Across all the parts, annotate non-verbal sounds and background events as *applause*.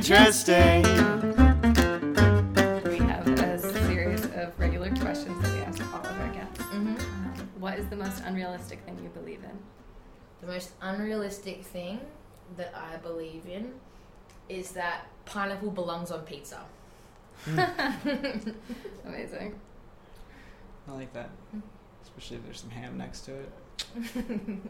interesting. We have a series of regular questions that we ask all of our guests. Mm-hmm. Um, what is the most unrealistic thing you believe in? The most unrealistic thing that I believe in is that pineapple belongs on pizza. *laughs* Amazing. I like that. Especially if there's some ham next to it. *laughs*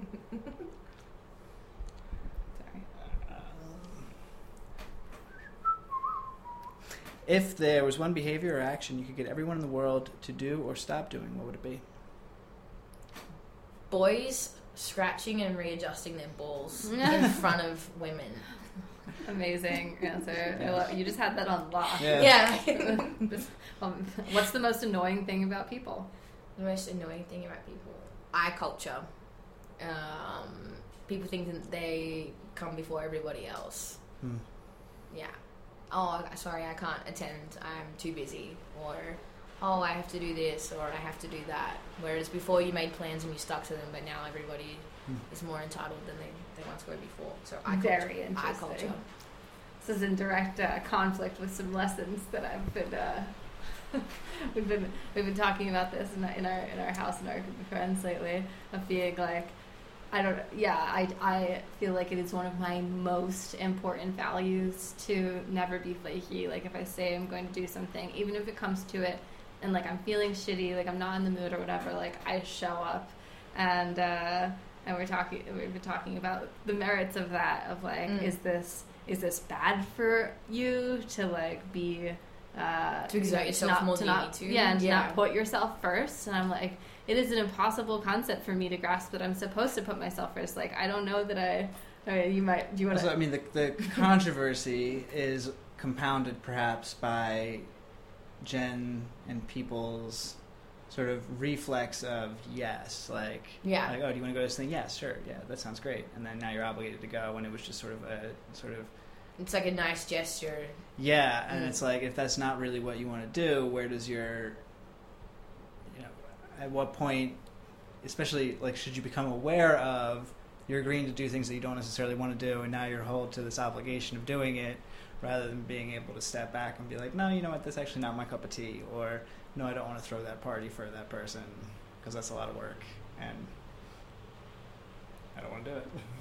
If there was one behavior or action you could get everyone in the world to do or stop doing, what would it be? Boys scratching and readjusting their balls *laughs* in front of women. Amazing answer. I love, you just had that on lock. Yeah. Yeah. *laughs* um, what's the most annoying thing about people? the most annoying thing about people eye culture. Um, people think that they come before everybody else. Hmm. Yeah. Oh, sorry, I can't attend. I'm too busy. Or, oh, I have to do this or I have to do that. Whereas before you made plans and you stuck to them, but now everybody Hmm. is more entitled than they, they once were before. So eye Very culture. Interesting. culture. This is in direct uh, conflict with some lessons that I've been. Uh, *laughs* we've been we've been talking about this in, our- in our in our house and our group of friends lately of being like. I don't. Yeah, I, I feel like it is one of my most important values to never be flaky. Like if I say I'm going to do something, even if it comes to it, and like I'm feeling shitty, like I'm not in the mood or whatever, like I show up, and uh, and we're talking. We've been talking about the merits of that. Of like, Mm. is this is this bad for you to like be uh, To exert yourself not- more to than you not, need to? Yeah, and to Yeah. not put yourself first. And I'm like, it is an impossible concept for me to grasp that I'm supposed to put myself first. Like, I don't know that I. I mean, you might. Do you want Also, I mean, the, the *laughs* controversy is compounded perhaps by Jen and people's sort of reflex of yes, like, Yeah. like, oh, do you want to go to this thing? Yes, sure, yeah, that sounds great. And then now you're obligated to go, and it was just sort of a sort of It's like a nice gesture. Yeah, and Mm. it's like if that's not really what you want to do, where does your you know at what point especially like should you become aware of you're agreeing to do things that you don't necessarily want to do and now you're held to this obligation of doing it rather than being able to step back and be like, "No, you know what? That's actually not my cup of tea." Or, "No, I don't want to throw that party for that person because that's a lot of work." And I don't want to do it. *laughs*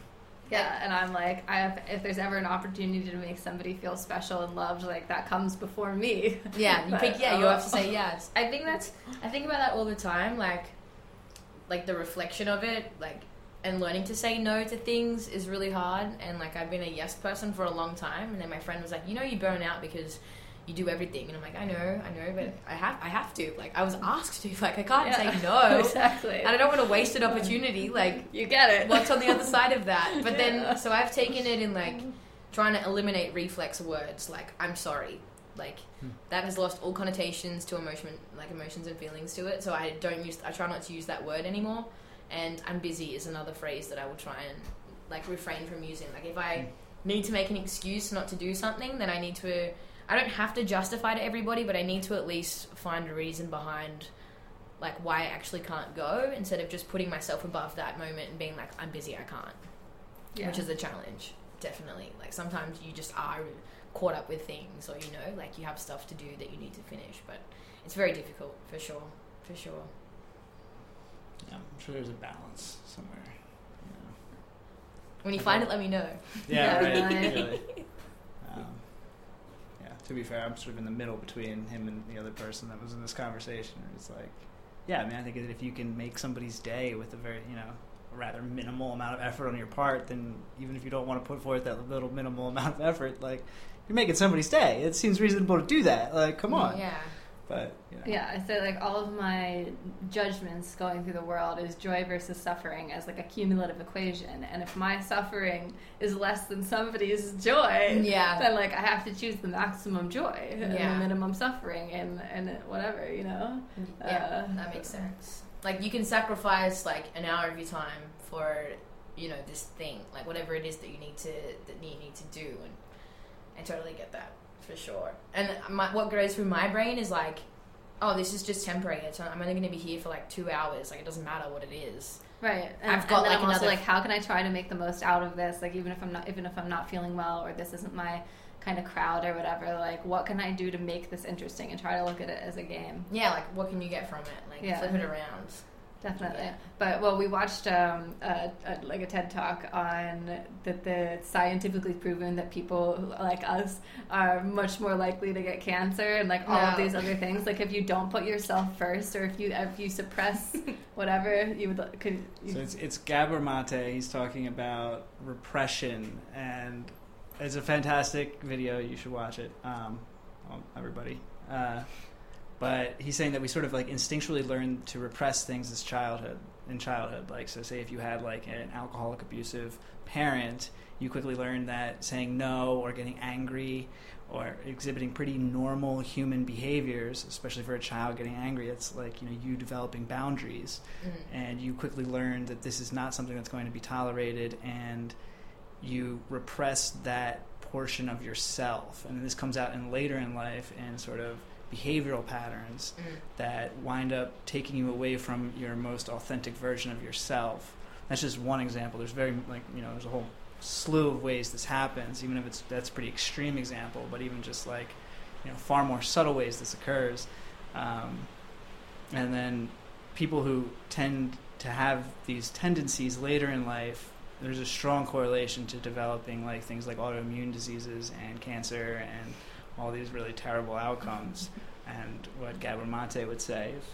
Yeah, and I'm like, I have, if there's ever an opportunity to make somebody feel special and loved, like that comes before me. Yeah, you *laughs* But, pick. Yeah, you uh, have to say yes. I think that's. I think about that all the time. Like, like the reflection of it. Like, and learning to say no to things is really hard. And like, I've been a yes person for a long time. And then my friend was like, you know, you burn out because you do everything. And I'm like, I know, I know, but I have, I have to. Like, I was asked to. *laughs* Like, I can't Yeah. say no. *laughs* exactly. And I don't want to waste an opportunity. Like, you get it. what's on the other side of that? But Yeah. then, so I've taken it in like trying to eliminate reflex words like I'm sorry. Like Hmm. that has lost all connotations to emotion, like emotions and feelings to it. So I don't use, I try not to use that word anymore. And I'm busy is another phrase that I will try and like refrain from using. Like if I need to make an excuse not to do something, then I need to. I don't have to justify to everybody, but I need to at least find a reason behind like why I actually can't go instead of just putting myself above that moment and being like I'm busy I can't Yeah. which is a challenge definitely like sometimes you just are caught up with things or you know like you have stuff to do that you need to finish but it's very difficult for sure for sure Yeah, I'm sure there's a balance somewhere. You know. when you find it let me know Yeah, Yeah, *laughs* right. really. really. Um, yeah, to be fair, I'm sort of in the middle between him and the other person that was in this conversation. It's like, yeah, I mean, I think that if you can make somebody's day with a very, you know, a rather minimal amount of effort on your part, then even if you don't want to put forth that little minimal *laughs* amount of effort, like, you're making somebody's day. It seems reasonable to do that. Like, come on. yeah but you know. Yeah, I say like all of my judgments going through the world is joy versus suffering as like a cumulative equation. And if my suffering is less than somebody's joy, Yeah. then like I have to choose the maximum joy and Yeah. the minimum suffering and and whatever, you know. Yeah, Uh, that makes sense. Like you can sacrifice like an hour of your time for you know this thing, like whatever it is that you need to that you need to do, and I totally get that for sure. And my, what goes through my brain is like, oh, this is just temporary. It's, I'm only going to be here for like two hours. Like it doesn't matter what it is. Right. And, I've got, and like, I'm also another- like, how can I try to make the most out of this? Like even if I'm not even if I'm not feeling well or this isn't my kind of crowd or whatever, like what can I do to make this interesting and try to look at it as a game. Yeah, like what can you get from it? Like Yeah. flip it around. Definitely. Yeah. But well, we watched um, a, a, like a TED talk on that the it's scientifically proven that people like us are much more likely to get cancer and like all of these other things. Like if you don't put yourself first, or if you if you suppress *laughs* whatever, you would could. You, So it's it's Gabor Mate. He's talking about repression, and it's a fantastic video. You should watch it, um, everybody. Uh, but he's saying that we sort of like instinctually learn to repress things as childhood in childhood. Like, so say if you had like an alcoholic, abusive parent, you quickly learn that saying no or getting angry or exhibiting pretty normal human behaviors, especially for a child getting angry, it's like you know you developing boundaries Mm. and you quickly learn that this is not something that's going to be tolerated and you repress that portion of yourself and this comes out in later in life in sort of behavioral patterns Mm. that wind up taking you away from your most authentic version of yourself. That's just one example. There's very like you know there's a whole slew of ways this happens even if it's that's a pretty extreme example but even just like you know far more subtle ways this occurs. Um, and then people who tend to have these tendencies later in life there's a strong correlation to developing like things like autoimmune diseases and cancer and all these really terrible outcomes and what Gabor Mate would say if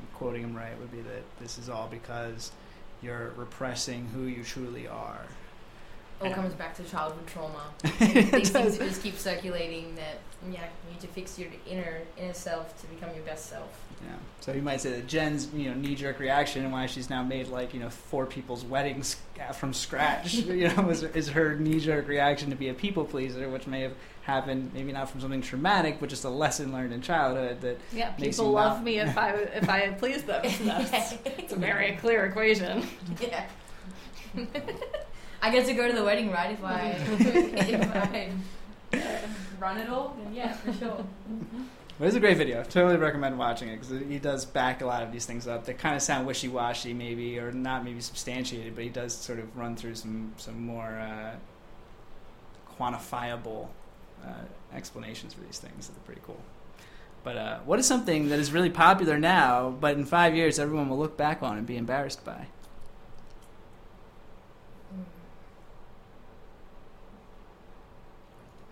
I'm quoting him right would be that this is all because you're repressing who you truly are All comes back to childhood trauma. *laughs* These things just keep circulating. That yeah, you need to fix your inner inner self to become your best self. Yeah. So you might say that Jen's, you know, knee-jerk reaction and why she's now made like you know four people's weddings *laughs* from scratch, *laughs* you know, is, is her knee-jerk reaction to be a people pleaser, which may have happened maybe not from something traumatic, but just a lesson learned in childhood that yeah, makes people you love not- me if I if I please them. *laughs* That's, it's a very clear equation. yeah. I get to go to the wedding, right? If I if I run it all, then yeah, for sure. *laughs* But it's a great video. I totally recommend watching it because he does back a lot of these things up. They kind of sound wishy-washy, maybe, or not maybe substantiated, but he does sort of run through some some more uh, quantifiable uh, explanations for these things that are pretty cool. But uh, what is something that is really popular now, but in five years everyone will look back on and be embarrassed by?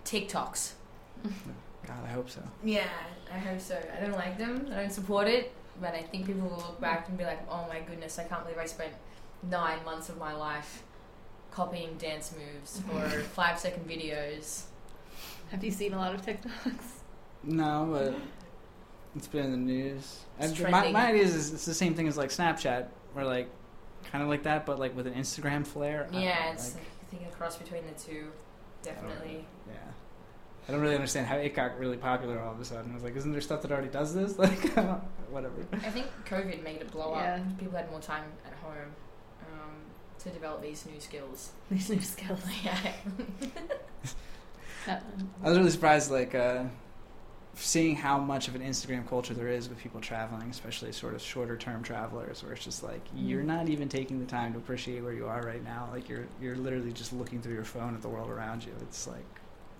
TikToks. *laughs* God, I hope so. Yeah, I hope so. I don't like them. I don't support it. But I think people will look back and be like, "Oh my goodness, I can't believe I spent nine months of my life copying dance moves *laughs* for five second videos." Have you seen a lot of TikToks? No, but it's been in the news. It's And my, my idea is it's the same thing as like Snapchat, where like kind of like that, but like with an Instagram flair. Yeah, know, it's like, like, I think a cross between the two, definitely. yeah. I don't really understand how it got really popular all of a sudden. I was like, isn't there stuff that already does this? *laughs* Like, whatever. I think COVID made it blow Yeah. up. People had more time at home um, to develop these new skills. *laughs* These new skills. *laughs* yeah. I was really surprised, like, uh, seeing how much of an Instagram culture there is with people traveling, especially sort of shorter term travelers, where it's just like you're not even taking the time to appreciate where you are right now. Like you're you're literally just looking through your phone at the world around you. It's like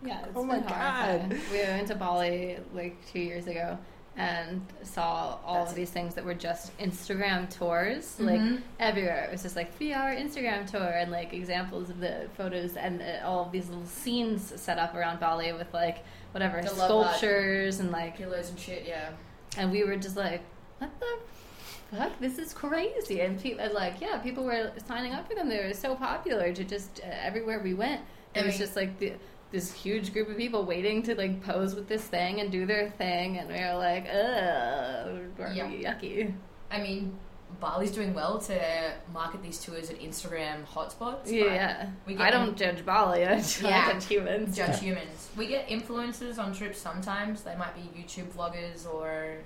Yeah, it's Oh my horrifying. We went to Bali like two years ago and saw all That's- of these things that were just Instagram tours, like Mhm. everywhere. It was just like three hour Instagram tour and like examples of the photos and uh, all of these little scenes set up around Bali with like whatever The sculptures and like pillows and shit. Yeah. and we were just like, what the fuck? This is crazy. And people, like, yeah, people were signing up for them. They were so popular to just uh, everywhere we went. It I was mean- just like the this huge group of people waiting to like pose with this thing and do their thing, and we were like, ugh, Yeah. yucky. I mean, Bali's doing well to market these tours at Instagram hotspots. but Yeah, we I don't judge Bali. I judge, Yeah. humans. judge humans. We get influencers on trips sometimes. They might be YouTube vloggers or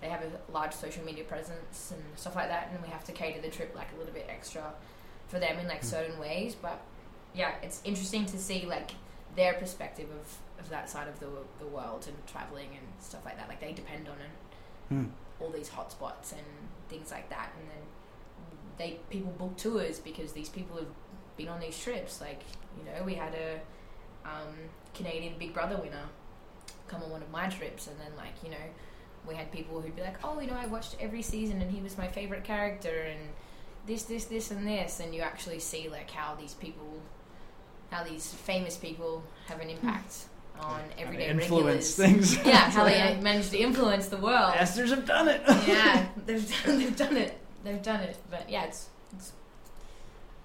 they have a large social media presence and stuff like that, and we have to cater the trip like a little bit extra for them in like hmm. certain ways. But yeah, it's interesting to see like their perspective of, of that side of the the world and traveling and stuff like that. Like they depend on it, Hmm. all these hotspots and things like that, and then they people book tours because these people have been on these trips. Like you know, we had a um, Canadian Big Brother winner come on one of my trips, and then like you know, we had people who'd be like, oh, you know, I watched every season, and he was my favorite character, and this, this, this, and this, and you actually see like how these people, how these famous people have an impact on everyday influence regulars. things. *laughs* Yeah, how they *laughs* manage to influence the world. Esters have done it. yeah, *laughs* they've done, they've done it. They've done it. But yeah, it's, it's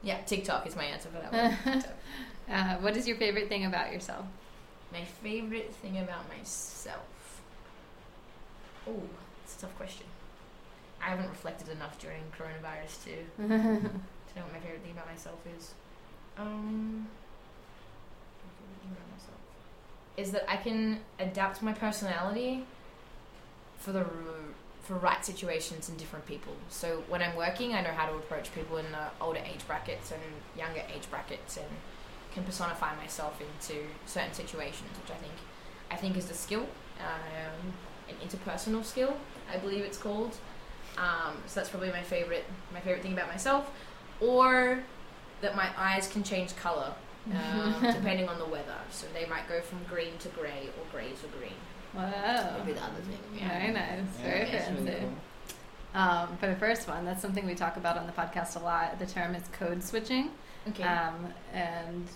yeah. TikTok is my answer for that one. uh, what is your favorite thing about yourself? My favorite thing about myself. Oh, it's a tough question. I haven't reflected enough during coronavirus to, to know what my favorite thing about myself is. Um, thing about myself is that I can adapt my personality for the for right situations and different people. So when I'm working, I know how to approach people in the older age brackets and younger age brackets, and can personify myself into certain situations, which I think I think is a skill, um, an interpersonal skill, I believe it's called. Um, so that's probably my favorite my favorite thing about myself, or that my eyes can change color um, *laughs* depending on the weather. So they might go from green to grey or grey to green. Wow. Would be the other thing. Yeah. Very nice. Very Yeah, that's fancy. really cool. Um, for the first one, that's something we talk about on the podcast a lot. The term is code switching. Okay. Um, and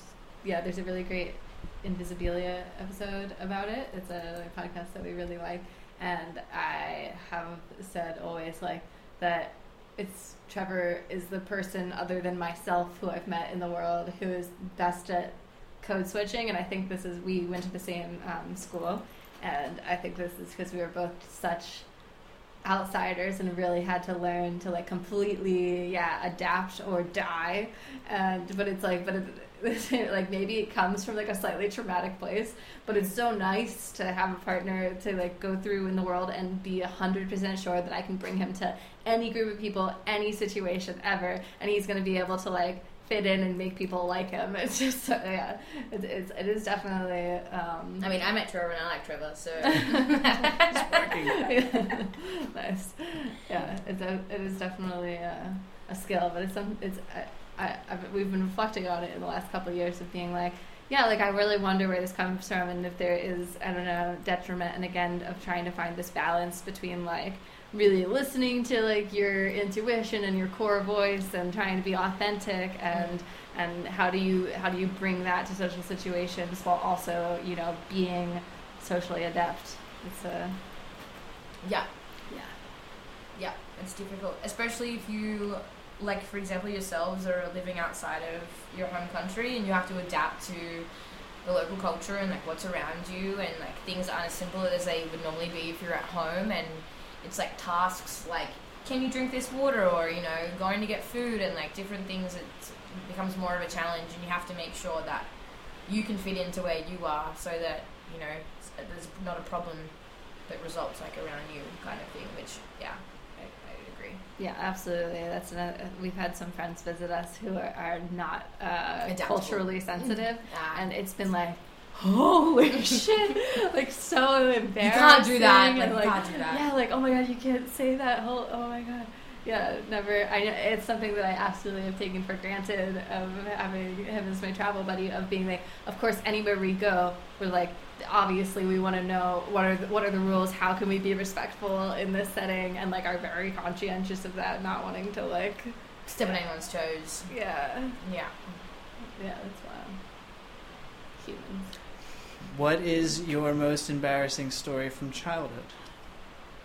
yeah, there's a really great Invisibilia episode about it. It's a podcast that we really like. And I have said always like that it's Trevor is the person other than myself who I've met in the world who is best at code switching. And I think this is, we went to the same um, school. And I think this is because we were both such outsiders and really had to learn to like completely yeah adapt or die and but it's like but it, *laughs* like maybe it comes from like a slightly traumatic place but it's so nice to have a partner to like go through in the world and be 100% sure that i can bring him to any group of people any situation ever and he's going to be able to like fit in and make people like him. *laughs* It's just so, yeah it, it's, it is definitely um I mean, I met Trevor and I like Trevor, so. *laughs* It's working nice. Yeah, it's a, it is definitely a, a skill, but it's some it's I, I I've, we've been reflecting on it in the last couple of years of being like, yeah, like I really wonder where this comes from and if there is I don't know detriment and again of trying to find this balance between like really listening to like your intuition and your core voice and trying to be authentic and and how do you how do you bring that to social situations while also you know being socially adept? It's a yeah, yeah. Yeah, it's difficult, especially if you, like, for example, yourselves are living outside of your home country and you have to adapt to the local culture and like what's around you and like things aren't as simple as they would normally be if you're at home and it's like tasks like can you drink this water? Or you know going to get food and like different things it becomes more of a challenge and you have to make sure that you can fit into where you are so that you know there's not a problem that results like around you kind of thing which yeah I, I would agree Yeah, absolutely. That's another, we've had some friends visit us who are, are not uh, culturally sensitive, Ah. and it's been like, holy *laughs* shit, like so embarrassing. you can't do that like, and, you can't do that Yeah, like oh my god, you can't say that whole. Oh my god. Yeah, never. I know it's something that I absolutely have taken for granted of having him as my travel buddy. Of being like, of course, anywhere we go, we're like, obviously we want to know what are the, what are the rules. How can we be respectful in this setting? And like, are very conscientious of that, not wanting to like, step on anyone's toes yeah, yeah yeah, that's wild. Humans. What is your most embarrassing story from childhood?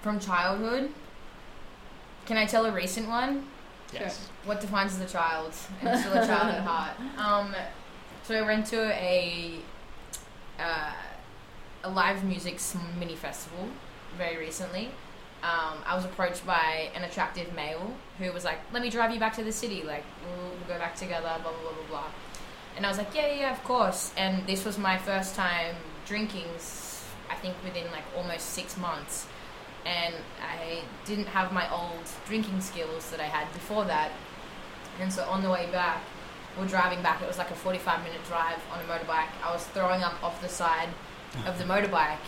from childhood can I tell a recent one Yes. what defines as a child and still a child at *laughs* heart. Um, so I went to a a live music mini festival very recently. Um, I was approached by an attractive male who was like, "Let me drive you back to the city. Like, we'll, we'll go back together." Blah blah blah blah blah. And I was like, "Yeah, yeah, of course." And this was my first time drinking. I think within like almost six months, and I didn't have my old drinking skills that I had before that. And so on the way back, we're driving back. It was like a 45 minute drive on a motorbike. I was throwing up off the side of the *laughs* motorbike.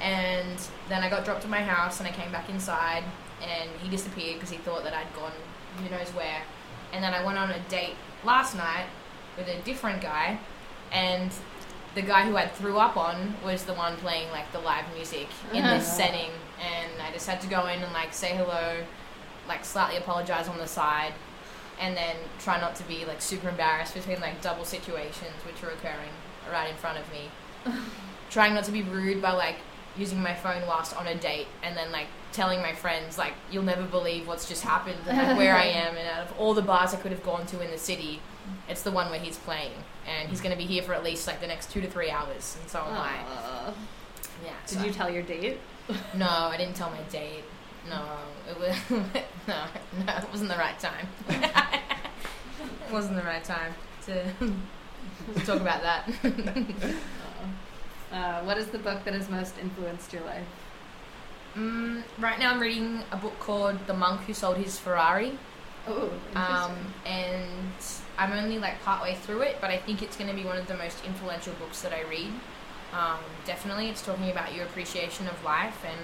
And then I got dropped at my house and I came back inside and he disappeared because he thought that I'd gone who knows where. And then I went on a date last night with a different guy and the guy who I threw up on was the one playing like the live music in this *laughs* setting and I just had to go in and like say hello, like slightly apologize on the side and then try not to be like super embarrassed between like double situations which were occurring right in front of me. *laughs* Trying not to be rude by like using my phone whilst on a date and then like telling my friends like you'll never believe what's just happened and like, *laughs* where I am and out of all the bars I could have gone to in the city, it's the one where he's playing and he's going to be here for at least like the next two to three hours and so am I. Aw. Yeah. Did so- you tell your date? *laughs* no, I didn't tell my date. No, it was *laughs* no, no, it wasn't the right time. *laughs* it wasn't the right time to, to talk about that. Uh, what is the book that has most influenced your life? mm, right now, I'm reading a book called "The Monk Who Sold His Ferrari," Oh, um, and I'm only like partway through it, but I think it's going to be one of the most influential books that I read. Um, definitely, it's talking about your appreciation of life and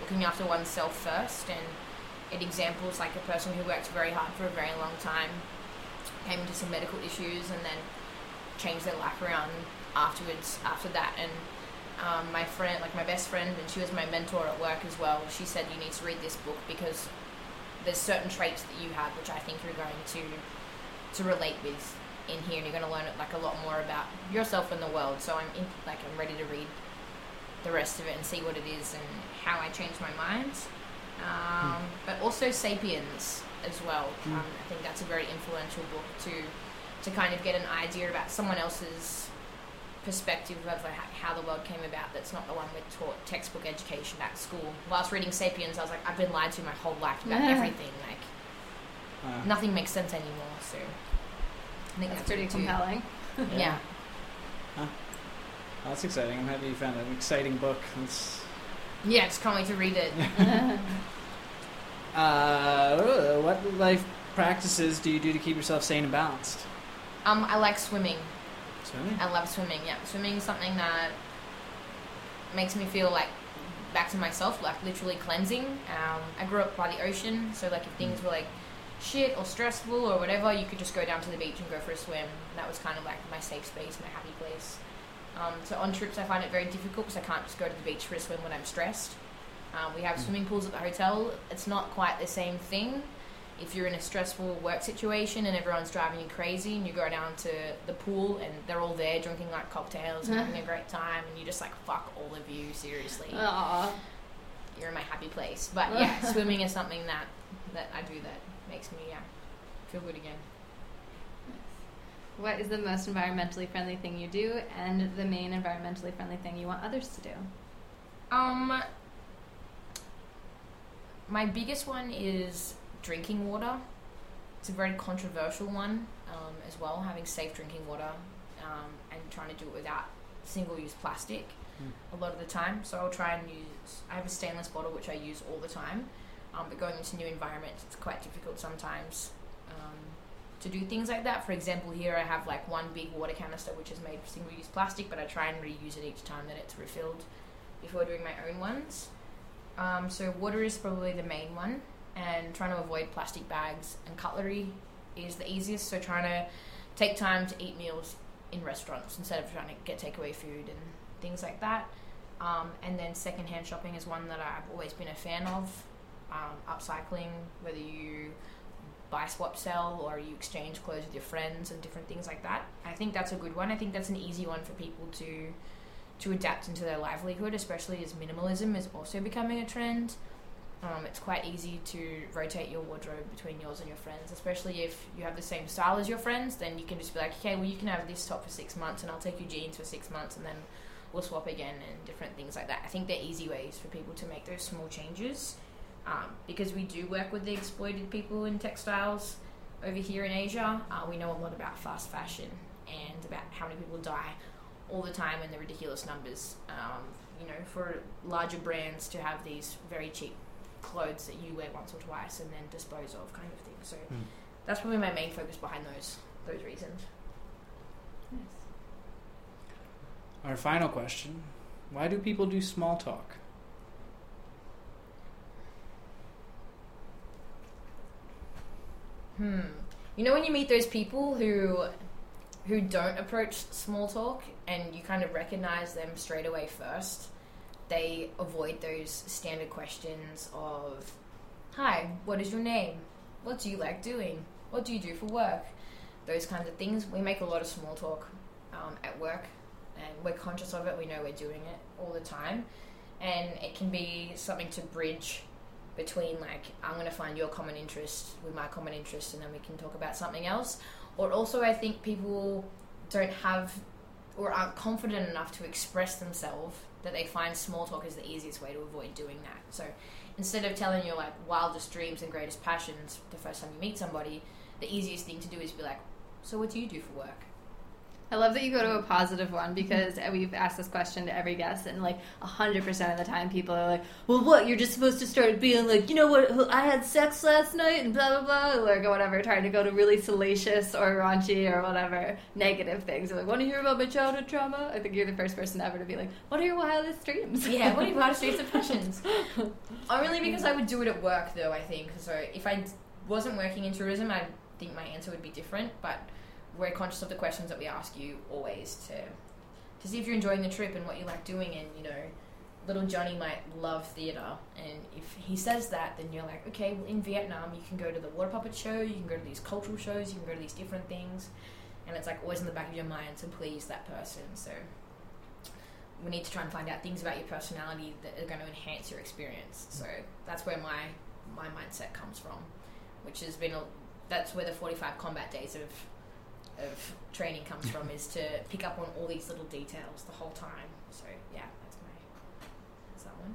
looking after oneself first, and it examples like a person who worked very hard for a very long time, came into some medical issues, and then changed their life around afterwards. After that, and um, my friend, like my best friend, and she was my mentor at work as well. She said you need to read this book because there's certain traits that you have which I think you're going to to relate with in here, and you're going to learn like a lot more about yourself and the world. So I'm in, like I'm ready to read the rest of it and see what it is and how I change my mind. Um, But also *Sapiens* as well. Um, I think that's a very influential book to to kind of get an idea about someone else's perspective of how the world came about. That's not the one we're taught textbook education at school. Whilst reading *Sapiens*, I was like, I've been lied to my whole life about Yeah. everything. Like Uh, nothing makes sense anymore. So I think That's that's, pretty it too. compelling. Yeah. well, that's exciting. I'm happy you found an exciting book. That's, yeah, just can't wait to read it. *laughs* uh, what life practices do you do to keep yourself sane and balanced? Um, I like swimming. Swimming. I love swimming. Yeah, swimming is something that makes me feel like back to myself, like literally cleansing. Um, I grew up by the ocean, so like if things were like shit or stressful or whatever, you could just go down to the beach and go for a swim. And that was kind of like my safe space, my happy place. Um, so on trips, I find it very difficult because I can't just go to the beach for a swim when I'm stressed. Um, we have swimming pools at the hotel. It's not quite the same thing. If you're in a stressful work situation and everyone's driving you crazy, and you go down to the pool and they're all there drinking like cocktails and having a great time, and you're just like, fuck all of you, seriously. Aw. You're in my happy place. But yeah, *laughs* swimming is something that, that I do that makes me, yeah, feel good again. What is the most environmentally friendly thing you do, and the main environmentally friendly thing you want others to do? Um, my biggest one is drinking water. It's a very controversial one um, as well, having safe drinking water um, and trying to do it without single-use plastic a lot of the time. So I'll try and use. I have a stainless bottle which I use all the time, um, but going into new environments, it's quite difficult sometimes um, to do things like that. For example, here I have like one big water canister which is made of single-use plastic, but I try and reuse it each time that it's refilled before doing my own ones. Um, so water is probably the main one, and trying to avoid plastic bags and cutlery is the easiest. So trying to take time to eat meals in restaurants instead of trying to get takeaway food and things like that. Um, and then secondhand shopping is one that I've always been a fan of. Um, upcycling, whether you buy, swap, sell, or you exchange clothes with your friends and different things like that. I think that's a good one. I think that's an easy one for people to to adapt into their livelihood, especially as minimalism is also becoming a trend. Um, it's quite easy to rotate your wardrobe between yours and your friends, especially if you have the same style as your friends. Then you can just be like, okay, well, you can have this top for six months, and I'll take your jeans for six months, and then we'll swap again and different things like that. I think they're easy ways for people to make those small changes um, because we do work with the exploited people in textiles over here in Asia. Uh, we know a lot about fast fashion and about how many people die all the time and the ridiculous numbers. Um, you know, for larger brands to have these very cheap clothes that you wear once or twice and then dispose of, kind of thing. So Hmm. that's probably my main focus behind those those reasons. Our final question: Why do people do small talk? Hmm. You know when you meet those people who who don't approach small talk and you kind of recognize them straight away first, they avoid those standard questions of Hi, what is your name? What do you like doing? What do you do for work? Those kinds of things. We make a lot of small talk um, at work and we're conscious of it. We know we're doing it all the time. And it can be something to bridge between like I'm going to find your common interest with my common interest and then we can talk about something else. Or also I think people don't have or aren't confident enough to express themselves that they find small talk is the easiest way to avoid doing that. So instead of telling your like wildest dreams and greatest passions the first time you meet somebody the easiest thing to do is be like so what do you do for work I love that you go to a positive one because we've asked this question to every guest, and like hundred percent of the time, people are like, "Well, what? You're just supposed to start being like, you know what? I had sex last night, and blah blah blah, or whatever." Trying to go to really salacious or raunchy or whatever negative things. They're like, "Want to hear about my childhood trauma?" I think you're the first person ever to be like, "What are your wildest dreams?" yeah what are your wildest dreams and passions *laughs* Only because I would do it at work, though. I think so. If I wasn't working in tourism, I think my answer would be different. But we're conscious of the questions that we ask you always to to see if you're enjoying the trip and what you like doing. And you know, little Johnny might love theatre, and if he says that, then you're like, okay, well, in Vietnam, you can go to the water puppet show, you can go to these cultural shows, you can go to these different things, and it's like always in the back of your mind to please that person. So. We need to try and find out things about your personality that are going to enhance your experience. So that's where my my mindset comes from, which has been a, that's where the 45 combat days of of training comes from is to pick up on all these little details the whole time. So yeah, that's my that's that one.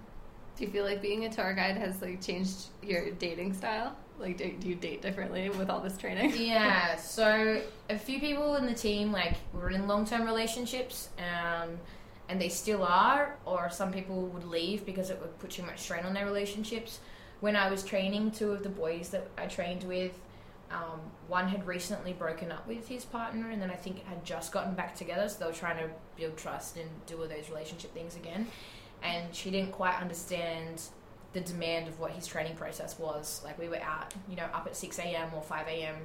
Do you feel like being a tour guide has like changed your dating style? Like, do, do you date differently with all this training? *laughs* yeah, so a few people in the team like were in long term relationships, um, and they still are, or some people would leave because it would put too much strain on their relationships. When I was training, two of the boys that I trained with, um, one had recently broken up with his partner, and then I think had just gotten back together, so they were trying to build trust and do all those relationship things again. And she didn't quite understand the demand of what his training process was. Like we were out, you know, up at six a.m. or five a.m.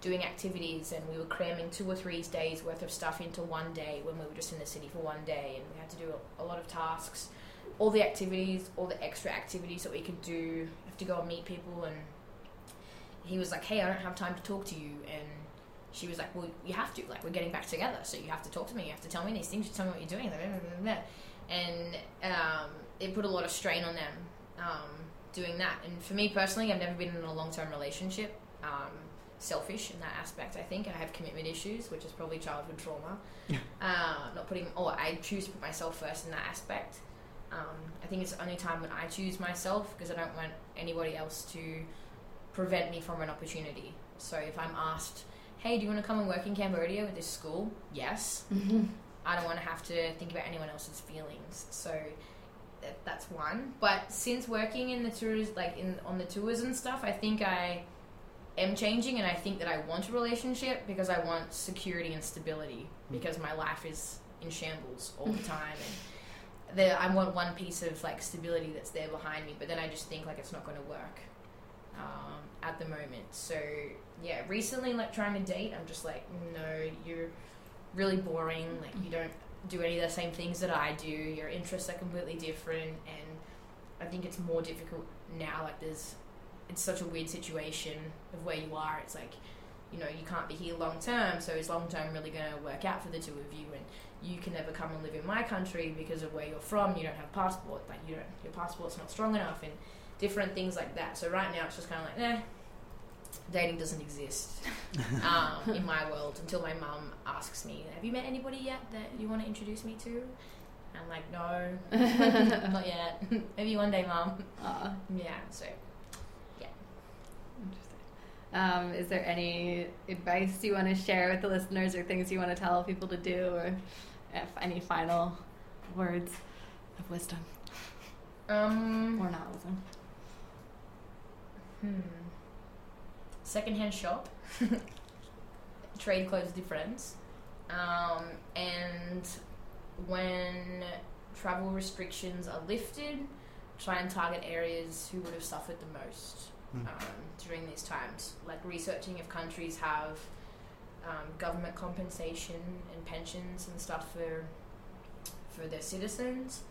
doing activities, and we were cramming two or three days worth of stuff into one day when we were just in the city for one day, and we had to do a, a lot of tasks. All the activities, all the extra activities that we could do, have to go and meet people, and he was like, "Hey, I don't have time to talk to you," and she was like, "Well, you have to. Like, we're getting back together, so you have to talk to me. You have to tell me these things. You tell me what you're doing." And um, it put a lot of strain on them um, doing that. And for me personally, I've never been in a long term relationship. Um, selfish in that aspect, I think. I have commitment issues, which is probably childhood trauma. uh, not putting, or I choose to put myself first in that aspect. Um, I think it's the only time when I choose myself because I don't want anybody else to prevent me from an opportunity. So if I'm asked, hey, do you want to come and work in Cambodia with this school? Yes. Mm-hmm. I don't want to have to think about anyone else's feelings. So that, that's one. But since working in the tours, like in on the tours and stuff, I think I am changing, and I think that I want a relationship because I want security and stability because my life is in shambles all the *laughs* time and there, I want one piece of like stability that's there behind me, but then I just think like it's not going to work um, at the moment. So yeah, recently like trying to date, I'm just like, no, you're really boring. Like you don't do any of the same things that I do. Your interests are completely different, and I think it's more difficult now. Like there's, it's such a weird situation of where you are. It's like, you know, you can't be here long term. So is long term really going to work out for the two of you? And you can never come and live in my country because of where you're from. You don't have passport. Like you don't, your passport's not strong enough, and different things like that. So right now it's just kind of like, eh, dating doesn't exist *laughs* um, in my world until my mum asks me, "Have you met anybody yet that you want to introduce me to?" I'm like, no, *laughs* not yet. Maybe one day, mom. Aw, Yeah. So yeah. interesting. Um, is there any advice you want to share with the listeners, or things you want to tell people to do, or if any final words of wisdom um. or not wisdom? Hmm. Secondhand shop. *laughs* Trade clothes with your friends. Um, and when travel restrictions are lifted, try and target areas who would have suffered the most Hmm. um, during these times. Like researching if countries have um, government compensation and pensions and stuff for for their citizens.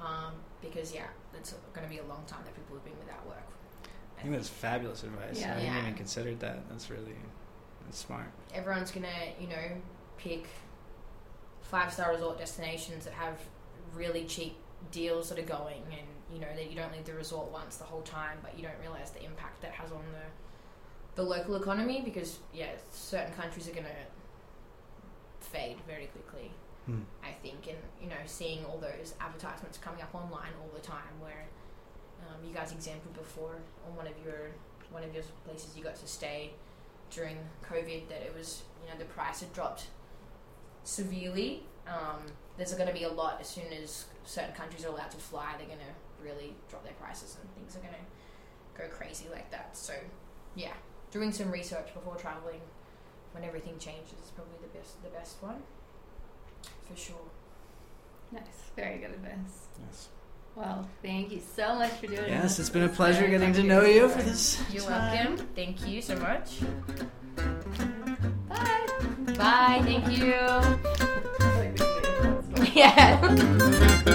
Um, because yeah, it's going to be a long time that people have been without work. I think that's fabulous advice. Yeah. I hadn't Yeah. even considered that. That's really that's smart. everyone's gonna, you know, pick five star resort destinations that have really cheap deals that are going and you know that you don't leave the resort once the whole time but you don't realize the impact that has on the the local economy because yeah certain countries are gonna fade very quickly Hmm. I think and you know seeing all those advertisements coming up online all the time where um, you guys exampled before on one of your one of your places you got to stay during COVID that it was you know the price had dropped severely. Um, there's going to be a lot as soon as certain countries are allowed to fly. They're going to really drop their prices and things are going to go crazy like that. So yeah, doing some research before traveling when everything changes is probably the best the best one for sure. Nice, very good advice. Yes. Well, thank you so much for doing this. Yes, it's been a pleasure very getting to know you for this. You're time. welcome. Thank you so much. Bye. Bye. Thank you. I feel like we can get into this. yeah.